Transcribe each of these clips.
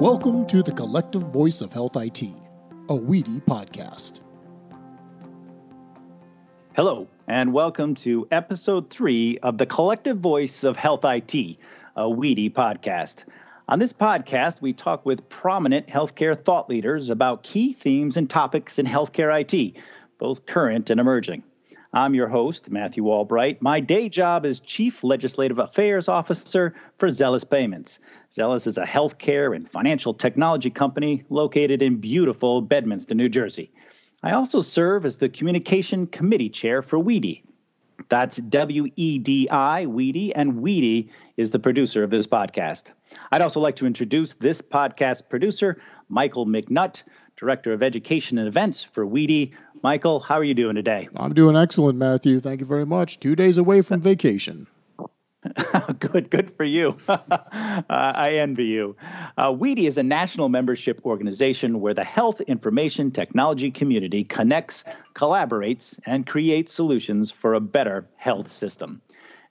Welcome to the Collective Voice of Health IT, a WEDI podcast. Hello, and welcome to episode three of the Collective Voice of Health IT, a WEDI podcast. On this podcast, we talk with prominent healthcare thought leaders about key themes and topics in healthcare IT, both current and emerging. I'm your host, Matthew Albright. My day job is Chief Legislative Affairs Officer for Zelis Payments. Zelis is a healthcare and financial technology company located in beautiful Bedminster, New Jersey. I also serve as the Communication Committee Chair for WEDI. That's W E D I, WEDI, and WEDI is the producer of this podcast. I'd also like to introduce this podcast producer, Michael McNutt, Director of Education and Events for WEDI. Michael, how are you doing today? I'm doing excellent, Matthew. Thank you very much. Two days away from vacation. good, good for you. uh, I envy you. Uh, WEDI is a national membership organization where the health information technology community connects, collaborates, and creates solutions for a better health system.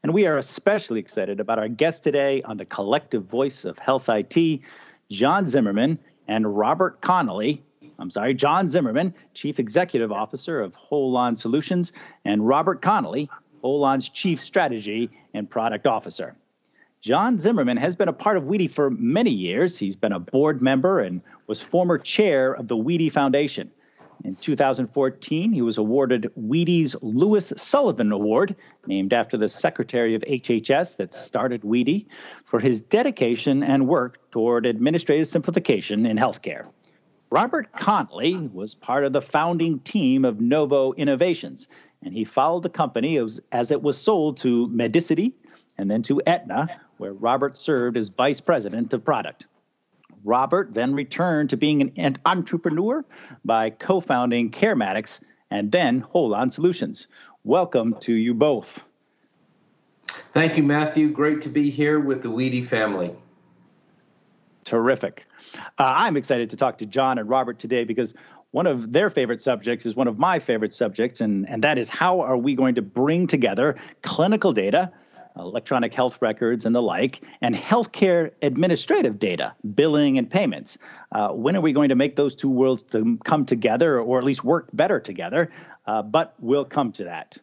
And we are especially excited about our guest today on the collective voice of health IT, Jon Zimmerman and Robert Connely, I'm sorry, Jon Zimmerman, Chief Executive Officer of Holon Solutions, and Robert Connely, Holon's Chief Strategy and Product Officer. Jon Zimmerman has been a part of WEDI for many years. He's been a board member and was former chair of the WEDI Foundation. In 2014, he was awarded WEDI's Louis Sullivan Award, named after the Secretary of HHS that started WEDI, for his dedication and work toward administrative simplification in healthcare. Robert Connely was part of the founding team of Novo Innovations, and he followed the company as, it was sold to Medicity and then to Aetna, where Robert served as vice president of product. Robert then returned to being an entrepreneur by co founding Carematics and then Holon Solutions. Welcome to you both. Thank you, Matthew. Great to be here with the WEDI family. Terrific. Uh, I'm excited to talk to John and Robert today because one of their favorite subjects is one of my favorite subjects, and, and that is how are we going to bring together clinical data, electronic health records, and the like, and healthcare administrative data, billing and payments. Uh, when are we going to make those two worlds to come together, or at least work better together? Uh, but we'll come to that.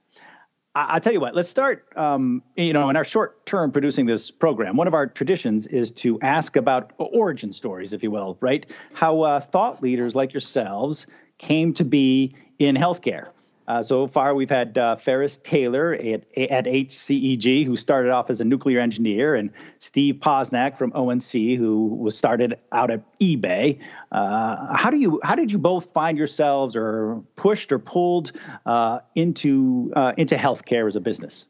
I'll tell you what, let's start. Um, you know, in our short term producing this program, one of our traditions is to ask about origin stories, if you will, right? How uh, thought leaders like yourselves came to be in healthcare. Uh, so far, we've had uh, Ferris Taylor at, at HCEG, who started off as a nuclear engineer, and Steve Posnack from ONC, who was started out at eBay. Uh, how do you how did you both find yourselves, or pushed or pulled uh, into uh, into healthcare as a business?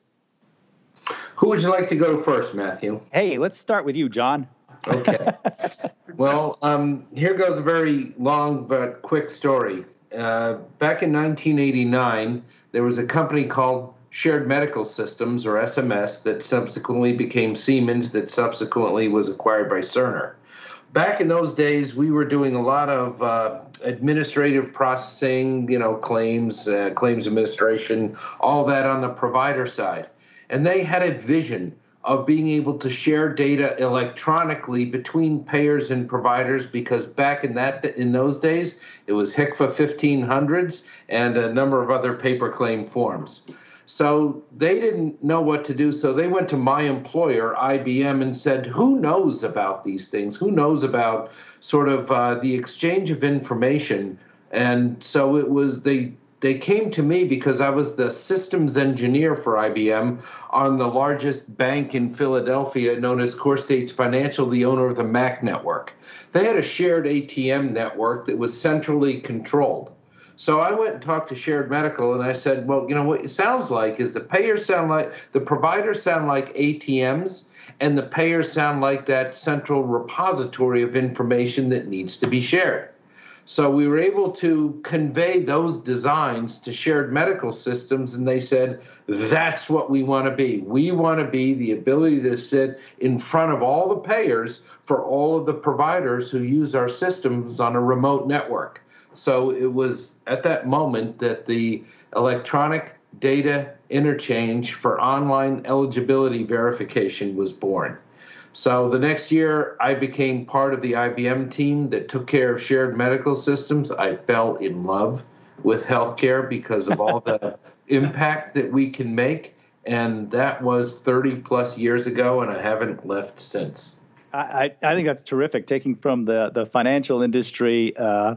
Who would you like to go first, Matthew? Hey, let's start with you, Jon. Okay. well, um, here goes a very long but quick story. Uh, back in 1989, there was a company called Shared Medical Systems, or SMS, that subsequently became Siemens, that subsequently was acquired by Cerner. Back in those days, we were doing a lot of uh, administrative processing, you know, claims, uh, claims administration, all that on the provider side. And they had a vision of being able to share data electronically between payers and providers because back in that in those days it was HCFA 1500s and a number of other paper claim forms. So they didn't know what to do. So they went to my employer, IBM, and said, Who knows about these things? Who knows about sort of uh, the exchange of information? And so it was, they they came to me because I was the systems engineer for IBM on the largest bank in Philadelphia, known as CoreStates Financial, the owner of the MAC network. They had a shared ATM network that was centrally controlled. So I went and talked to Shared Medical and I said, well, you know, what it sounds like is the payers sound like, the providers sound like ATMs, and the payers sound like that central repository of information that needs to be shared. So we were able to convey those designs to shared medical systems, and they said, that's what we want to be. We want to be the ability to sit in front of all the payers for all of the providers who use our systems on a remote network. So it was at that moment that the electronic data interchange for online eligibility verification was born. So the next year, I became part of the IBM team that took care of shared medical systems. I fell in love with healthcare because of all the impact that we can make. And that was 30 plus years ago, and I haven't left since. I, I think that's terrific. Taking from the, the financial industry, uh,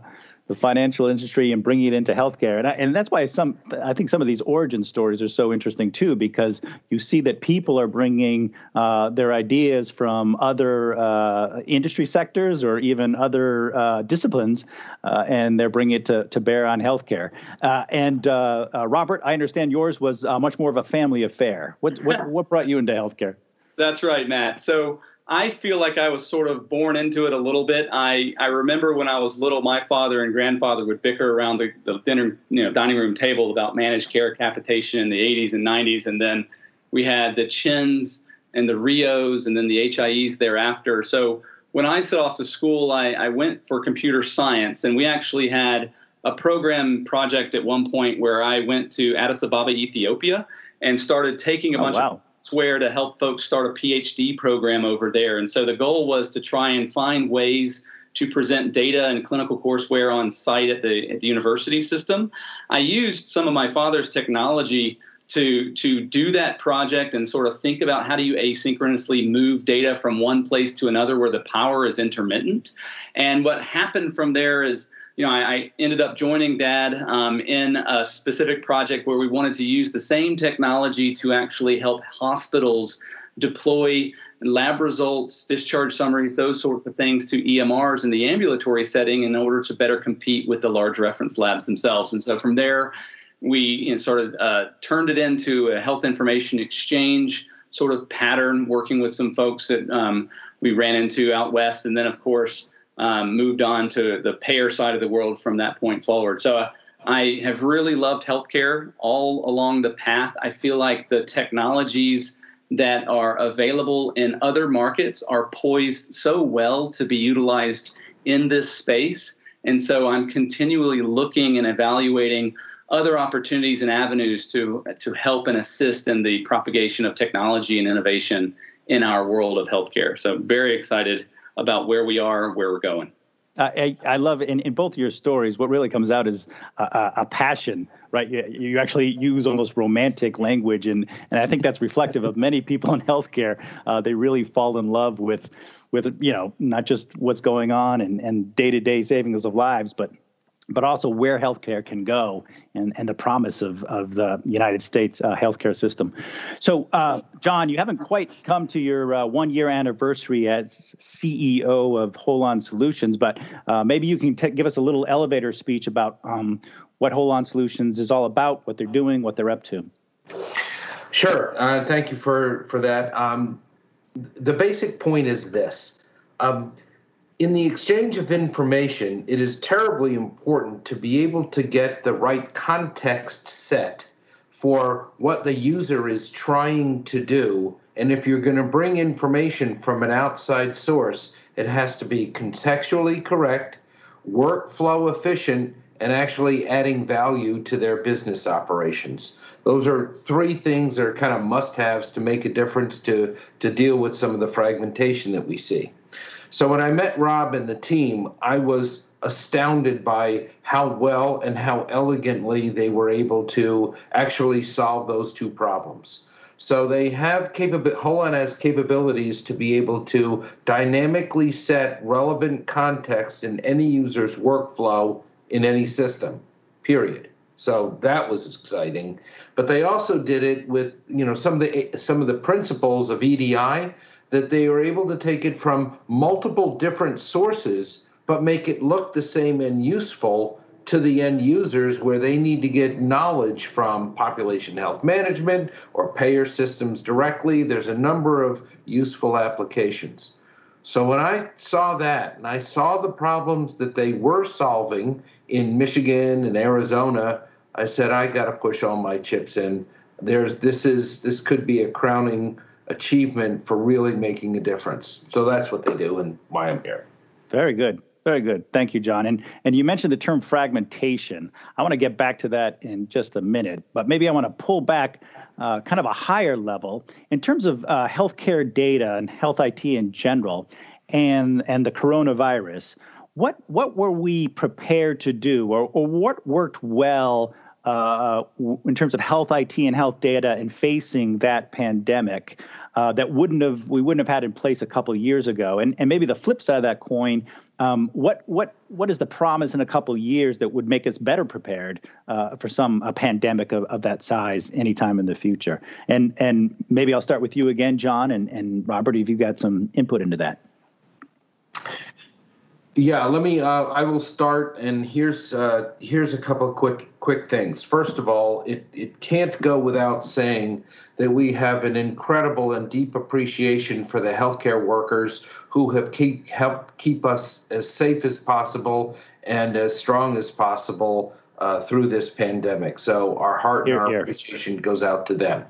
the financial industry and bringing it into healthcare. And, I, and that's why some I think some of these origin stories are so interesting too, because you see that people are bringing uh, their ideas from other uh, industry sectors or even other uh, disciplines, uh, and they're bringing it to, to bear on healthcare. Uh, and uh, Robert, I understand yours was much more of a family affair. What, what, what brought you into healthcare? That's right, Matt. So I feel like I was sort of born into it a little bit. I, I remember when I was little, my father and grandfather would bicker around the, the dinner, you know, dining room table about managed care capitation in the 80s and 90s, and then we had the CHINs and the RHIOs, and then the HIEs thereafter. So when I set off to school, I, I went for computer science, and we actually had a program project at one point where I went to Addis Ababa, Ethiopia, and started taking a oh, bunch wow. of software to help folks start a PhD program over there. And so the goal was to try and find ways to present data and clinical courseware on site at the, at the university system. I used some of my father's technology to to do that project and sort of think about how do you asynchronously move data from one place to another where the power is intermittent. And what happened from there is you know, I, I, ended up joining Dad um, in a specific project where we wanted to use the same technology to actually help hospitals deploy lab results, discharge summaries, those sorts of things to EMRs in the ambulatory setting in order to better compete with the large reference labs themselves. And so from there, we you know, sort of uh, turned it into a health information exchange sort of pattern, working with some folks that um, we ran into out west, and then of course um, moved on to the payer side of the world from that point forward. So uh, I have really loved healthcare all along the path. I feel like the technologies that are available in other markets are poised so well to be utilized in this space. And so I'm continually looking and evaluating other opportunities and avenues to to help and assist in the propagation of technology and innovation in our world of healthcare. So very excited about where we are, and where we're going. I, I love in, in both of your stories. What really comes out is a, a passion, right? You, you, actually use almost romantic language, and and I think that's reflective of many people in healthcare. Uh, they really fall in love with with you know not just what's going on and and day to day savings of lives, but but also where healthcare can go and, and the promise of, of the United States uh, healthcare system. So, uh, Jon, you haven't quite come to your uh, one year anniversary as CEO of Holon Solutions, but uh, maybe you can t- give us a little elevator speech about um, what Holon Solutions is all about, what they're doing, what they're up to. Sure. Uh, thank you for, for that. Um, the basic point is this. Um, in the exchange of information, it is terribly important to be able to get the right context set for what the user is trying to do. And if you're going to bring information from an outside source, it has to be contextually correct, workflow efficient, and actually adding value to their business operations. Those are three things that are kind of must haves to make a difference to, to deal with some of the fragmentation that we see. So when I met Rob and the team, I was astounded by how well and how elegantly they were able to actually solve those two problems. So they have capability. Holon has capabilities to be able to dynamically set relevant context in any user's workflow in any system. Period. So that was exciting. But they also did it with you know some of the some of the principles of EDI that they were able to take it from multiple different sources, but make it look the same and useful to the end users where they need to get knowledge from population health management or payer systems directly. There's a number of useful applications. So when I saw that and I saw the problems that they were solving in Michigan and Arizona, I said I got to push all my chips in. There's this is this could be a crowning achievement for really making a difference. So that's what they do and why I'm here. Very good. Very good. Thank you, Jon. And and you mentioned the term fragmentation. I want to get back to that in just a minute, but maybe I want to pull back uh, kind of a higher level in terms of uh, healthcare data and health IT in general, and and the coronavirus. What what were we prepared to do, or or what worked well? Uh, in terms of health IT and health data and facing that pandemic uh, that wouldn't have we wouldn't have had in place a couple years ago. And and maybe the flip side of that coin, um, what what what is the promise in a couple years that would make us better prepared uh, for some a pandemic of, of that size anytime in the future? And and maybe I'll start with you again, Jon and and Robert, if you've got some input into that. Yeah, let me. Uh, I will start, and here's uh, here's a couple of quick quick things. First of all, it it can't go without saying that we have an incredible and deep appreciation for the healthcare workers who have keep helped keep us as safe as possible and as strong as possible uh, through this pandemic. So our heart and our here. appreciation goes out to them.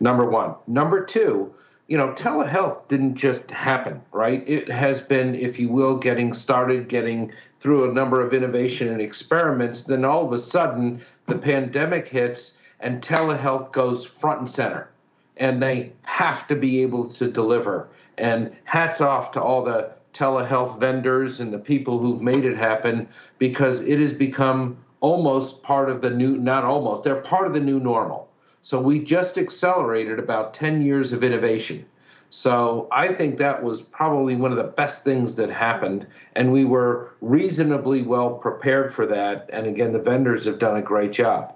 Number one. Number two you know, telehealth didn't just happen, right? It has been, if you will, getting started, getting through a number of innovation and experiments. Then all of a sudden, the pandemic hits and telehealth goes front and center. And they have to be able to deliver. And hats off to all the telehealth vendors and the people who've made it happen because it has become almost part of the new, not almost, they're part of the new normal so we just accelerated about 10 years of innovation. So I think that was probably one of the best things that happened. And we were reasonably well prepared for that. And again, the vendors have done a great job.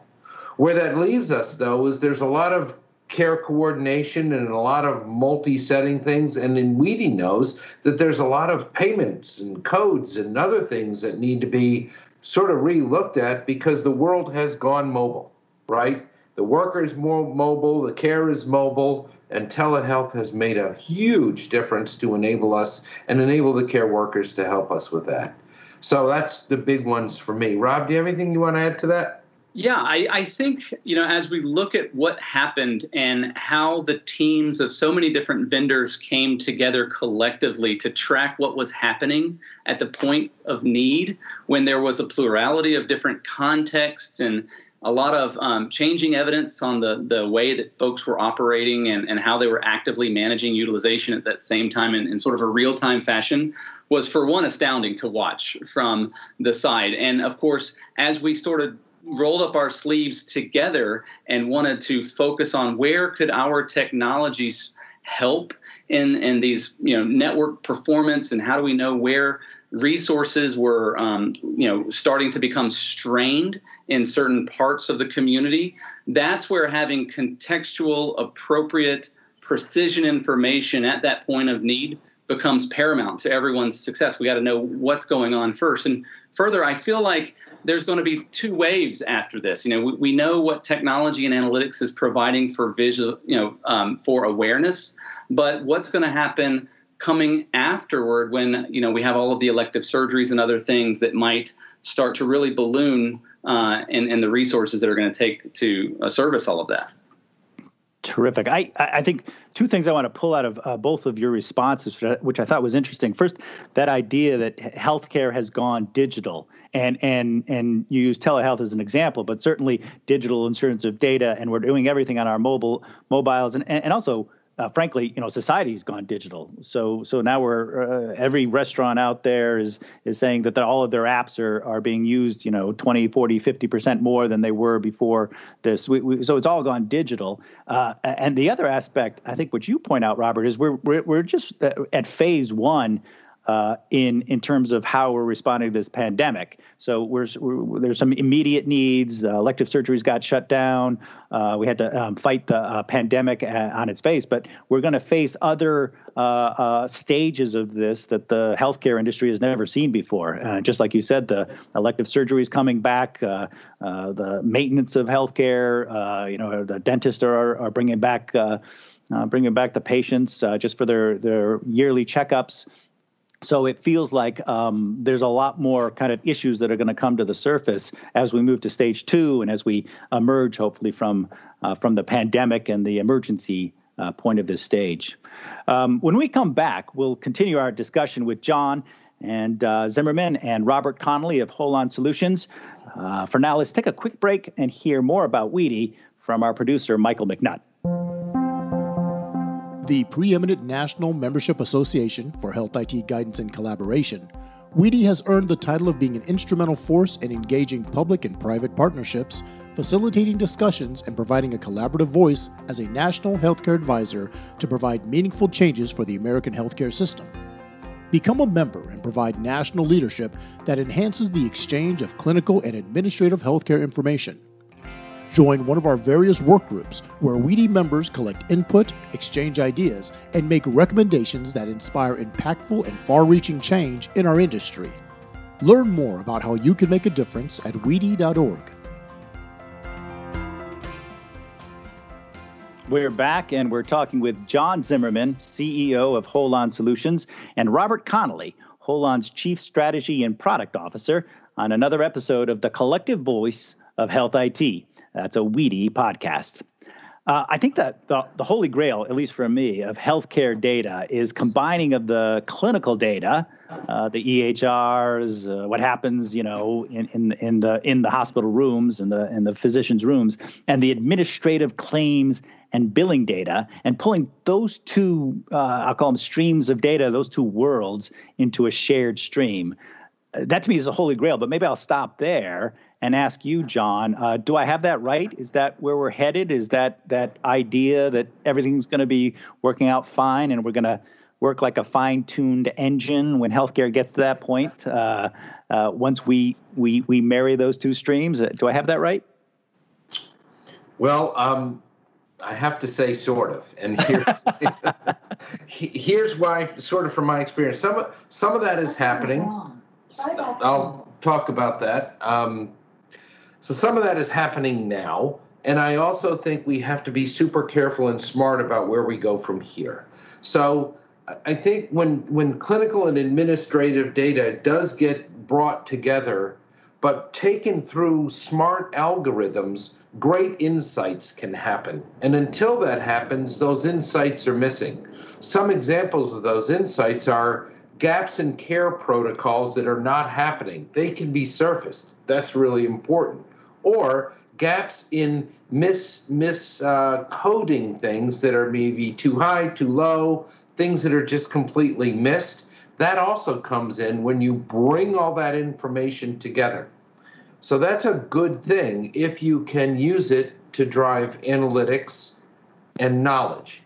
Where that leaves us, though, is there's a lot of care coordination and a lot of multi-setting things and then WEDI knows that there's a lot of payments and codes and other things that need to be sort of re-looked at because the world has gone mobile right the worker is more mobile, the care is mobile, and telehealth has made a huge difference to enable us and enable the care workers to help us with that. So that's the big ones for me. Rob, do you have anything you want to add to that? Yeah, I, I, think, you know, as we look at what happened and how the teams of so many different vendors came together collectively to track what was happening at the point of need when there was a plurality of different contexts and a lot of um, changing evidence on the, the way that folks were operating and, and how they were actively managing utilization at that same time in, in sort of a real time fashion was, for one, astounding to watch from the side. And of course, as we sort of rolled up our sleeves together and wanted to focus on where could our technologies help in, in these you know network performance and how do we know where resources were um, you know starting to become strained in certain parts of the community. That's where having contextual appropriate precision information at that point of need becomes paramount to everyone's success. We got to know what's going on first. And further i feel like there's going to be two waves after this you know we, we know what technology and analytics is providing for visual you know um, for awareness but what's going to happen coming afterward when you know we have all of the elective surgeries and other things that might start to really balloon uh, and, and the resources that are going to take to uh, service all of that. Terrific. I, I think two things I want to pull out of uh, both of your responses, which I thought was interesting. First, that idea that healthcare has gone digital, and and and you use telehealth as an example, but certainly digital insurance of data, and we're doing everything on our mobile mobiles, and and also uh, frankly, you know, society's gone digital. So, so now we're uh, every restaurant out there is is saying that all of their apps are are being used, you know, 20, 40, 50 percent more than they were before this. We, we, so it's all gone digital. Uh, and the other aspect, I think, what you point out, Robert, is we're we're, we're just uh, at phase one uh, in in terms of how we're responding to this pandemic. So we're, we're there's some immediate needs. Uh, elective surgeries got shut down. Uh, we had to um, fight the uh, pandemic uh, on its face, but we're going to face other uh, stages of this that the healthcare industry has never seen before. just like you said, the elective surgeries coming back, the maintenance of healthcare. you know, the dentists are are bringing back. bringing back the patients just for their, their yearly checkups so it feels like um, there's a lot more kind of issues that are going to come to the surface as we move to stage two and as we emerge, hopefully, from uh, from the pandemic and the emergency uh, point of this stage. Um, when we come back, we'll continue our discussion with Jon and uh, Zimmerman and Robert Connely of Holon Solutions. Uh, for now, let's take a quick break and hear more about WEDI from our producer, Michael McNutt. The preeminent National Membership Association for Health IT Guidance and Collaboration, WEDI has earned the title of being an instrumental force in engaging public and private partnerships, facilitating discussions, and providing a collaborative voice as a national healthcare advisor to provide meaningful changes for the American healthcare system. Become a member and provide national leadership that enhances the exchange of clinical and administrative healthcare information. Join one of our various work groups where WEDI members collect input, exchange ideas, and make recommendations that inspire impactful and far reaching change in our industry. Learn more about how you can make a difference at WEDI.org. We're back and we're talking with Jon Zimmerman, CEO of Holon Solutions, and Robert Connely, Holon's Chief Strategy and Product Officer, on another episode of The Collective Voice of Health IT. That's a WEDI podcast. Uh, I think that the, the holy grail, at least for me, of healthcare data is combining of the clinical data, uh, the EHRs, uh, what happens, you know, in, in in the in the hospital rooms and the in the physicians' rooms, and the administrative claims and billing data, and pulling those two, uh, I'll call them streams of data, those two worlds into a shared stream. Uh, that to me is a holy grail. But maybe I'll stop there and ask you, Jon, uh, do I have that right? Is that where we're headed? Is that that idea that everything's going to be working out fine and we're going to work like a fine-tuned engine when healthcare gets to that point? Uh, uh, once we we we marry those two streams, uh, do I have that right? Well, um, I have to say, sort of, and here, here's why, sort of, from my experience, some some of that is happening. I'll talk about that. Um, so some of that is happening now. And I also think we have to be super careful and smart about where we go from here. So I think when when clinical and administrative data does get brought together, but taken through smart algorithms, great insights can happen. And until that happens, those insights are missing. Some examples of those insights are gaps in care protocols that are not happening. They can be surfaced. That's really important or gaps in mis mis uh, things that are maybe too high, too low, things that are just completely missed. That also comes in when you bring all that information together. So that's a good thing if you can use it to drive analytics and knowledge.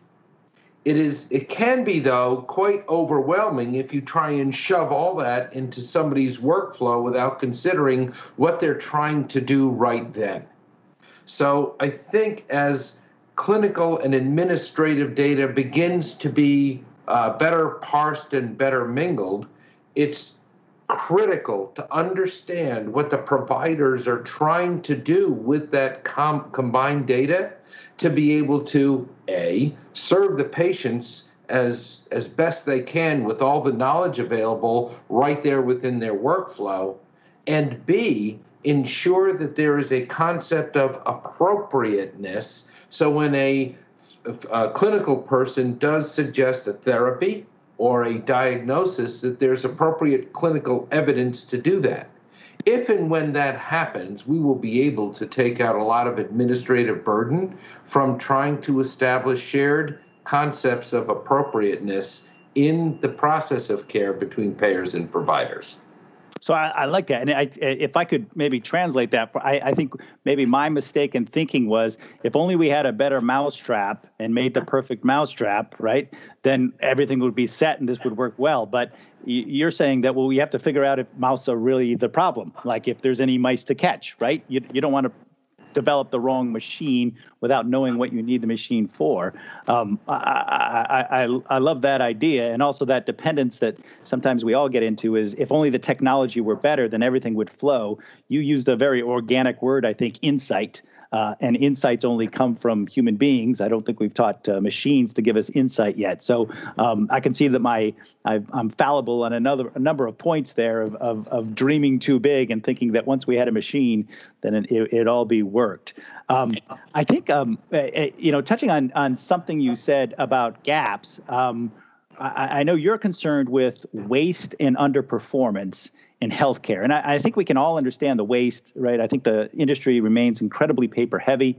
It is it can be though quite overwhelming if you try and shove all that into somebody's workflow without considering what they're trying to do right then. So I think as clinical and administrative data begins to be uh, better parsed and better mingled, it's critical to understand what the providers are trying to do with that com- combined data to be able to a serve the patients as as best they can with all the knowledge available right there within their workflow and b ensure that there is a concept of appropriateness. So when a, a clinical person does suggest a therapy or a diagnosis that there's appropriate clinical evidence to do that if and when that happens, we will be able to take out a lot of administrative burden from trying to establish shared concepts of appropriateness in the process of care between payers and providers. So I, I, like that, and I, if I could maybe translate that, I, I, think maybe my mistake in thinking was if only we had a better mousetrap and made the perfect mousetrap, right? Then everything would be set and this would work well. But you're saying that well, we have to figure out if mice are really the problem, like if there's any mice to catch, right? You you don't want to develop the wrong machine without knowing what you need the machine for. Um, I, I, I, I love that idea, and also that dependence that sometimes we all get into is if only the technology were better, then everything would flow. You used a very organic word, I think, insight. Uh, and insights only come from human beings. I don't think we've taught uh, machines to give us insight yet. So um, I can see that my i am fallible on another a number of points there of, of, of dreaming too big and thinking that once we had a machine, then it, it, all be worked. Um, I think um, uh, uh, you know touching on on something you said about gaps. Um, I, I, know you're concerned with waste and underperformance in healthcare, and I, I think we can all understand the waste, right? I think the industry remains incredibly paper heavy.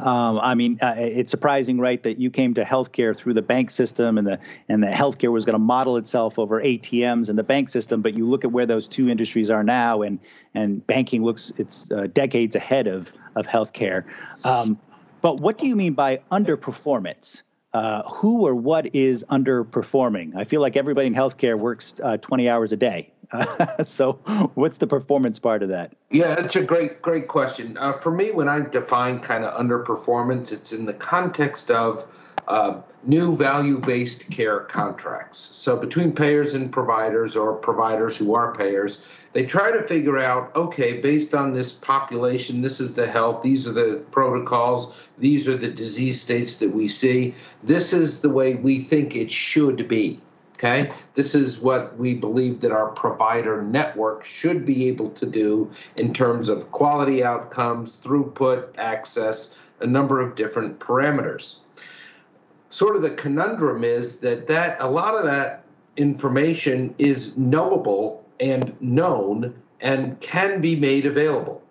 Um, I mean, uh, it's surprising, right, that you came to healthcare through the bank system, and the and the healthcare was going to model itself over ATMs and the bank system. But you look at where those two industries are now, and and banking looks it's uh, decades ahead of of healthcare. Um, but what do you mean by underperformance? Uh, who or what is underperforming? I feel like everybody in healthcare works uh, 20 hours a day. Uh, so, what's the performance part of that? Yeah, that's a great, great question. Uh, for me, when I define kind of underperformance, it's in the context of uh, new value based care contracts. So, between payers and providers, or providers who are payers, they try to figure out okay, based on this population, this is the health, these are the protocols, these are the disease states that we see, this is the way we think it should be. Okay, this is what we believe that our provider network should be able to do in terms of quality outcomes, throughput, access, a number of different parameters. Sort of the conundrum is that that a lot of that information is knowable and known and can be made available.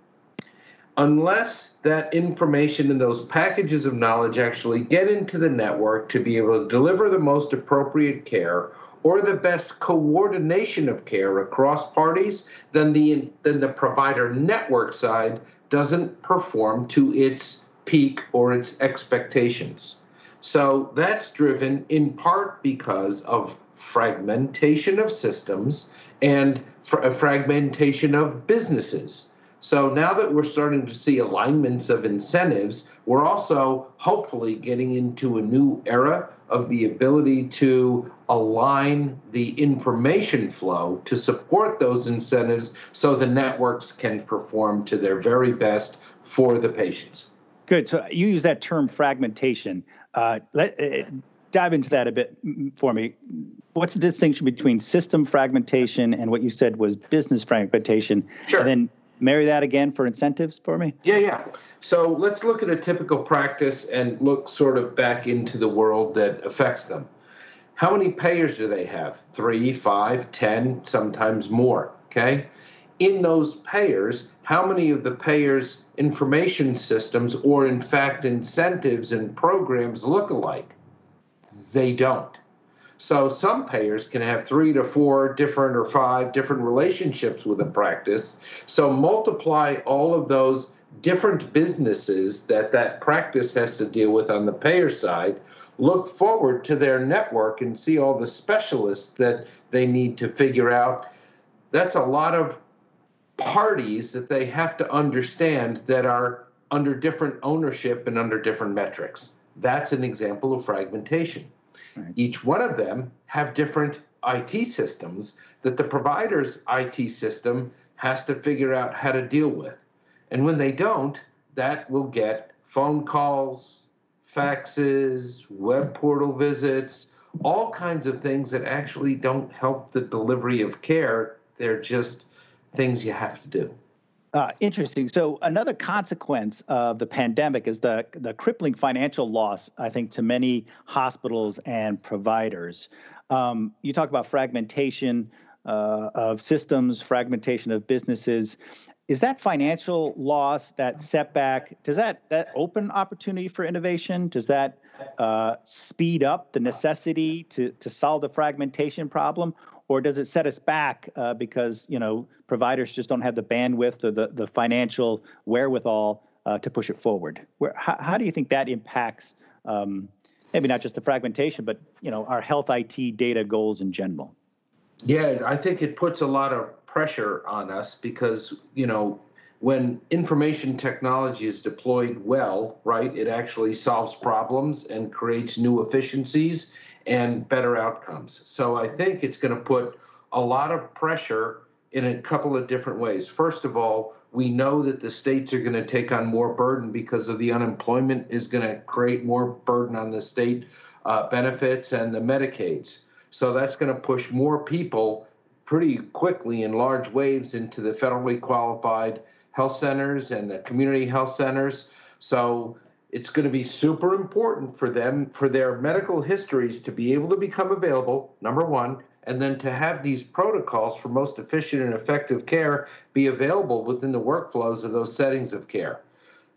Unless that information and those packages of knowledge actually get into the network to be able to deliver the most appropriate care or the best coordination of care across parties, then the then the provider network side doesn't perform to its peak or its expectations. So that's driven in part because of fragmentation of systems and a uh, fragmentation of businesses. So now that we're starting to see alignments of incentives, we're also hopefully getting into a new era of the ability to align the information flow to support those incentives so the networks can perform to their very best for the patients. Good. So you use that term fragmentation. Uh, let, uh, dive into that a bit for me. What's the distinction between system fragmentation and what you said was business fragmentation? Sure. And then marry that again for incentives for me? Yeah, yeah. So let's look at a typical practice and look sort of back into the world that affects them. How many payers do they have? Three, five, ten, sometimes more. Okay. In those payers, how many of the payers' information systems or, in fact, incentives and programs look alike? they don't. So some payers can have three to four different or five different relationships with a practice. So multiply all of those different businesses that that practice has to deal with on the payer side. Look forward to their network and see all the specialists that they need to figure out. That's a lot of parties that they have to understand that are under different ownership and under different metrics. That's an example of fragmentation. Right. Each one of them have different IT systems that the provider's IT system has to figure out how to deal with. And when they don't, that will get phone calls, faxes, web portal visits, all kinds of things that actually don't help the delivery of care. They're just things you have to do. Uh, interesting. So another consequence of the pandemic is the the crippling financial loss, I think, to many hospitals and providers. Um, you talk about fragmentation uh, of systems, fragmentation of businesses. Is that financial loss, that setback, does that that open opportunity for innovation? Does that uh, speed up the necessity to to solve the fragmentation problem, or does it set us back uh, because you know providers just don't have the bandwidth or the, the financial wherewithal uh, to push it forward? Where, how, how, do you think that impacts um, maybe not just the fragmentation, but you know our health IT data goals in general? Yeah, I think it puts a lot of pressure on us because you know when information technology is deployed well, right, it actually solves problems and creates new efficiencies and better outcomes. So I think it's going to put a lot of pressure in a couple of different ways. First of all, we know that the states are going to take on more burden because of the unemployment is going to create more burden on the state uh, benefits and the Medicaids. So that's going to push more people pretty quickly in large waves into the federally qualified health centers and the community health centers. So it's going to be super important for them for their medical histories to be able to become available number one and then to have these protocols for most efficient and effective care be available within the workflows of those settings of care.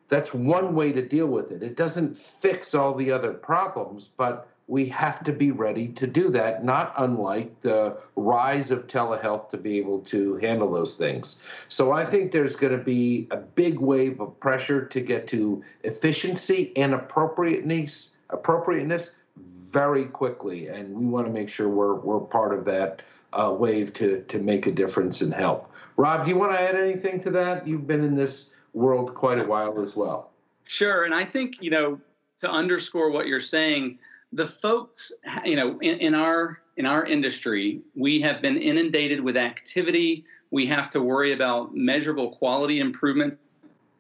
That's one way to deal with it. It doesn't fix all the other problems but we have to be ready to do that, not unlike the rise of telehealth to be able to handle those things. So I think there's going to be a big wave of pressure to get to efficiency and appropriateness, appropriateness very quickly, and we want to make sure we're we're part of that uh, wave to to make a difference and help. Rob, do you want to add anything to that? You've been in this world quite a while as well. Sure, and I think you know to underscore what you're saying the folks, you know, in, in our in our industry, we have been inundated with activity. We have to worry about measurable quality improvements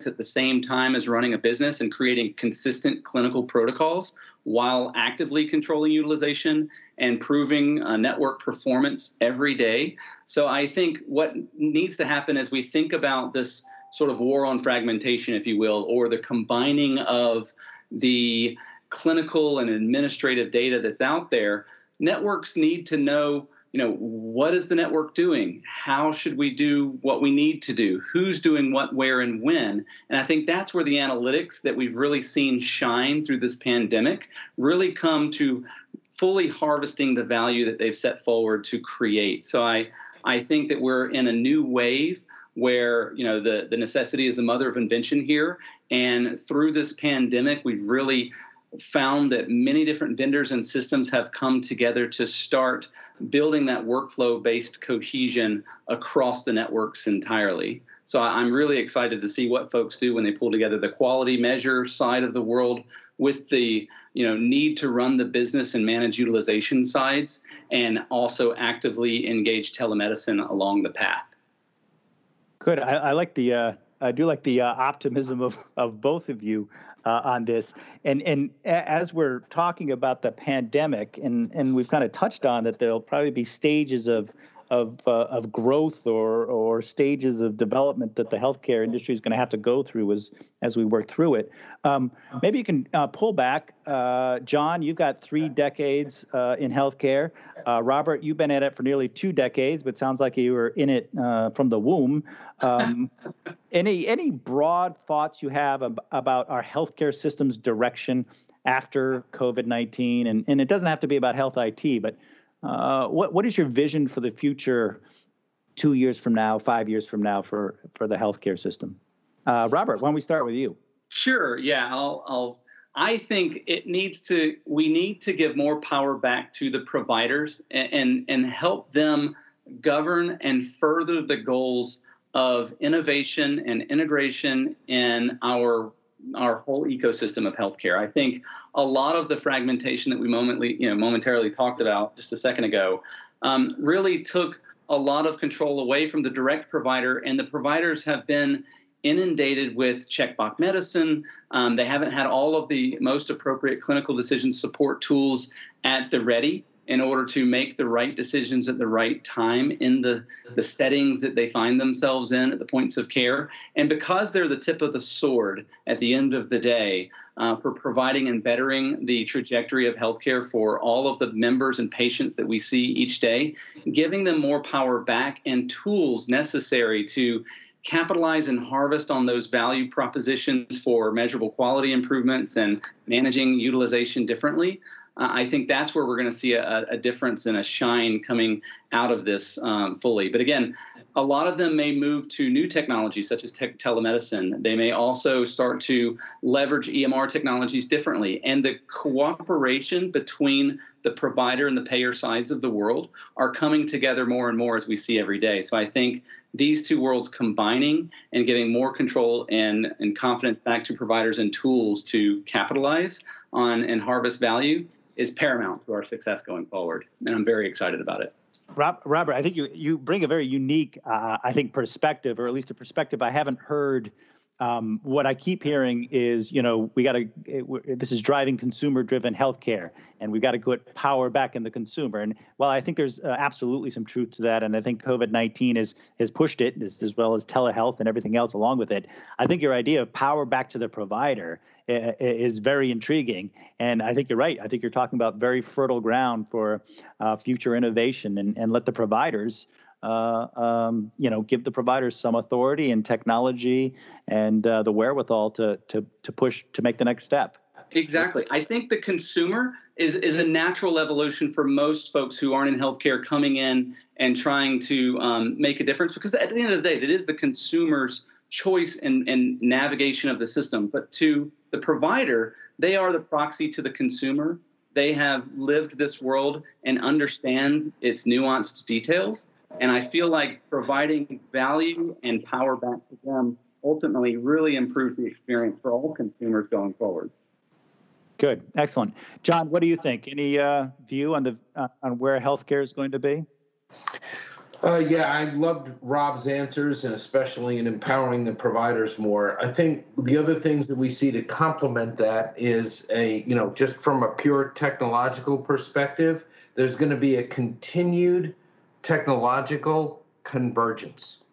at the same time as running a business and creating consistent clinical protocols while actively controlling utilization and proving uh, network performance every day. So I think what needs to happen as we think about this sort of war on fragmentation, if you will, or the combining of the clinical and administrative data that's out there, networks need to know, you know, what is the network doing? How should we do what we need to do? Who's doing what, where, and when? And I think that's where the analytics that we've really seen shine through this pandemic really come to fully harvesting the value that they've set forward to create. So I I think that we're in a new wave where you know the the necessity is the mother of invention here and through this pandemic we've really found that many different vendors and systems have come together to start building that workflow based cohesion across the networks entirely. So I'm really excited to see what folks do when they pull together the quality measure side of the world with the you know need to run the business and manage utilization sides and also actively engage telemedicine along the path. Good. I, I like the uh, I do like the uh, optimism of, of both of you uh, on this. And and as we're talking about the pandemic, and and we've kind of touched on that, there'll probably be stages of of uh, of growth or or stages of development that the healthcare industry is going to have to go through as as we work through it. Um, maybe you can uh, pull back, uh, Jon. You've got three decades uh, in healthcare. Uh, Robert, you've been at it for nearly two decades, but sounds like you were in it uh, from the womb. Um, any any broad thoughts you have ab- about our healthcare system's direction after COVID nineteen? And and it doesn't have to be about health IT, but uh, what what is your vision for the future, two years from now, five years from now, for for the healthcare system? Uh, Robert, why don't we start with you? Sure. Yeah, I'll. I'll I think it needs to. We need to give more power back to the providers and and, and help them govern and further the goals of innovation and integration in our our whole ecosystem of healthcare. I think a lot of the fragmentation that we momently, you know, momentarily talked about just a second ago, um, really took a lot of control away from the direct provider, and the providers have been inundated with checkbox medicine. Um, they haven't had all of the most appropriate clinical decision support tools at the ready in order to make the right decisions at the right time in the, the settings that they find themselves in at the points of care. And because they're the tip of the sword at the end of the day uh, for providing and bettering the trajectory of healthcare for all of the members and patients that we see each day, giving them more power back and tools necessary to capitalize and harvest on those value propositions for measurable quality improvements and managing utilization differently uh, I think that's where we're going to see a, a, difference and a shine coming out of this um, fully. But again, a lot of them may move to new technologies such as te- telemedicine. They may also start to leverage EMR technologies differently. And the cooperation between the provider and the payer sides of the world are coming together more and more as we see every day. So I think these two worlds combining and giving more control and, and confidence back to providers and tools to capitalize on and harvest value is paramount to our success going forward. And I'm very excited about it. Rob, Robert, I think you, you bring a very unique, uh, I think, perspective, or at least a perspective I haven't heard um, what I keep hearing is, you know, we got to. This is driving consumer-driven healthcare, and we've got to put power back in the consumer. And while I think there's uh, absolutely some truth to that, and I think COVID-19 has has pushed it as, as, well as telehealth and everything else along with it. I think your idea of power back to the provider uh, is very intriguing, and I think you're right. I think you're talking about very fertile ground for uh, future innovation, and and let the providers uh, um, you know, give the providers some authority and technology and uh, the wherewithal to to to push to make the next step. Exactly. I think the consumer is is a natural evolution for most folks who aren't in healthcare coming in and trying to um, make a difference because at the end of the day, it is the consumer's choice and navigation of the system. But to the provider, they are the proxy to the consumer. They have lived this world and understand its nuanced details. And I feel like providing value and power back to them ultimately really improves the experience for all consumers going forward. Good, excellent, Jon. What do you think? Any uh, view on the uh, on where healthcare is going to be? Uh, yeah, I loved Rob's answers, and especially in empowering the providers more. I think the other things that we see to complement that is a, you know, just from a pure technological perspective, there's going to be a continued technological convergence.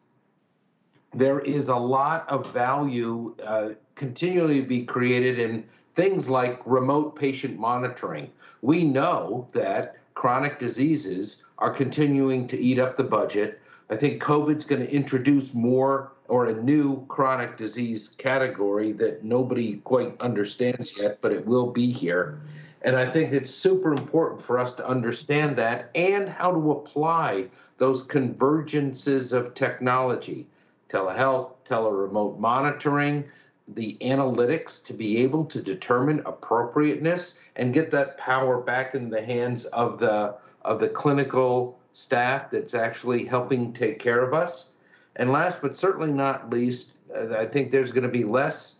There is a lot of value uh, continually be created in things like remote patient monitoring. We know that chronic diseases are continuing to eat up the budget. I think COVID's going to introduce more or a new chronic disease category that nobody quite understands yet, but it will be here. And I think it's super important for us to understand that and how to apply those convergences of technology telehealth, teleremote monitoring, the analytics to be able to determine appropriateness and get that power back in the hands of the of the clinical staff that's actually helping take care of us. And last but certainly not least, I think there's going to be less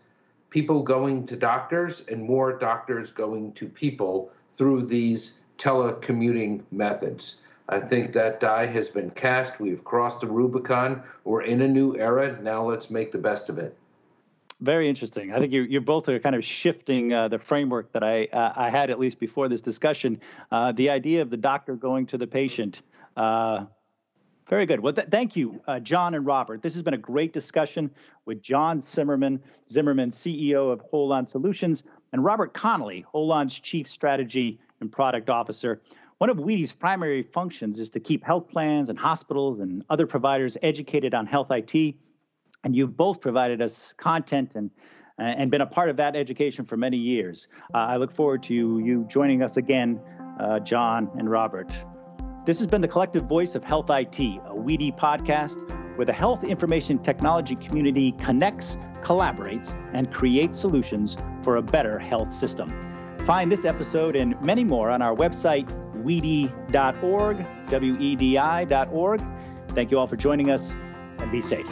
people going to doctors and more doctors going to people through these telecommuting methods. I think that die has been cast. We've crossed the Rubicon. We're in a new era. Now let's make the best of it. Very interesting. I think you you both are kind of shifting uh, the framework that I uh, I had at least before this discussion. Uh, the idea of the doctor going to the patient uh, very good. Well, th- thank you, uh, Jon and Robert. This has been a great discussion with Jon Zimmerman, Zimmerman, CEO of Holon Solutions, and Robert Connely, Holon's Chief Strategy and Product Officer. One of WEDI's primary functions is to keep health plans and hospitals and other providers educated on health IT. And you've both provided us content and and been a part of that education for many years. Uh, I look forward to you joining us again, uh, Jon and Robert. This has been the collective voice of Health IT, a WEDI podcast where the health information technology community connects, collaborates, and creates solutions for a better health system. Find this episode and many more on our website, wedi.org, W E D I.org. Thank you all for joining us and be safe.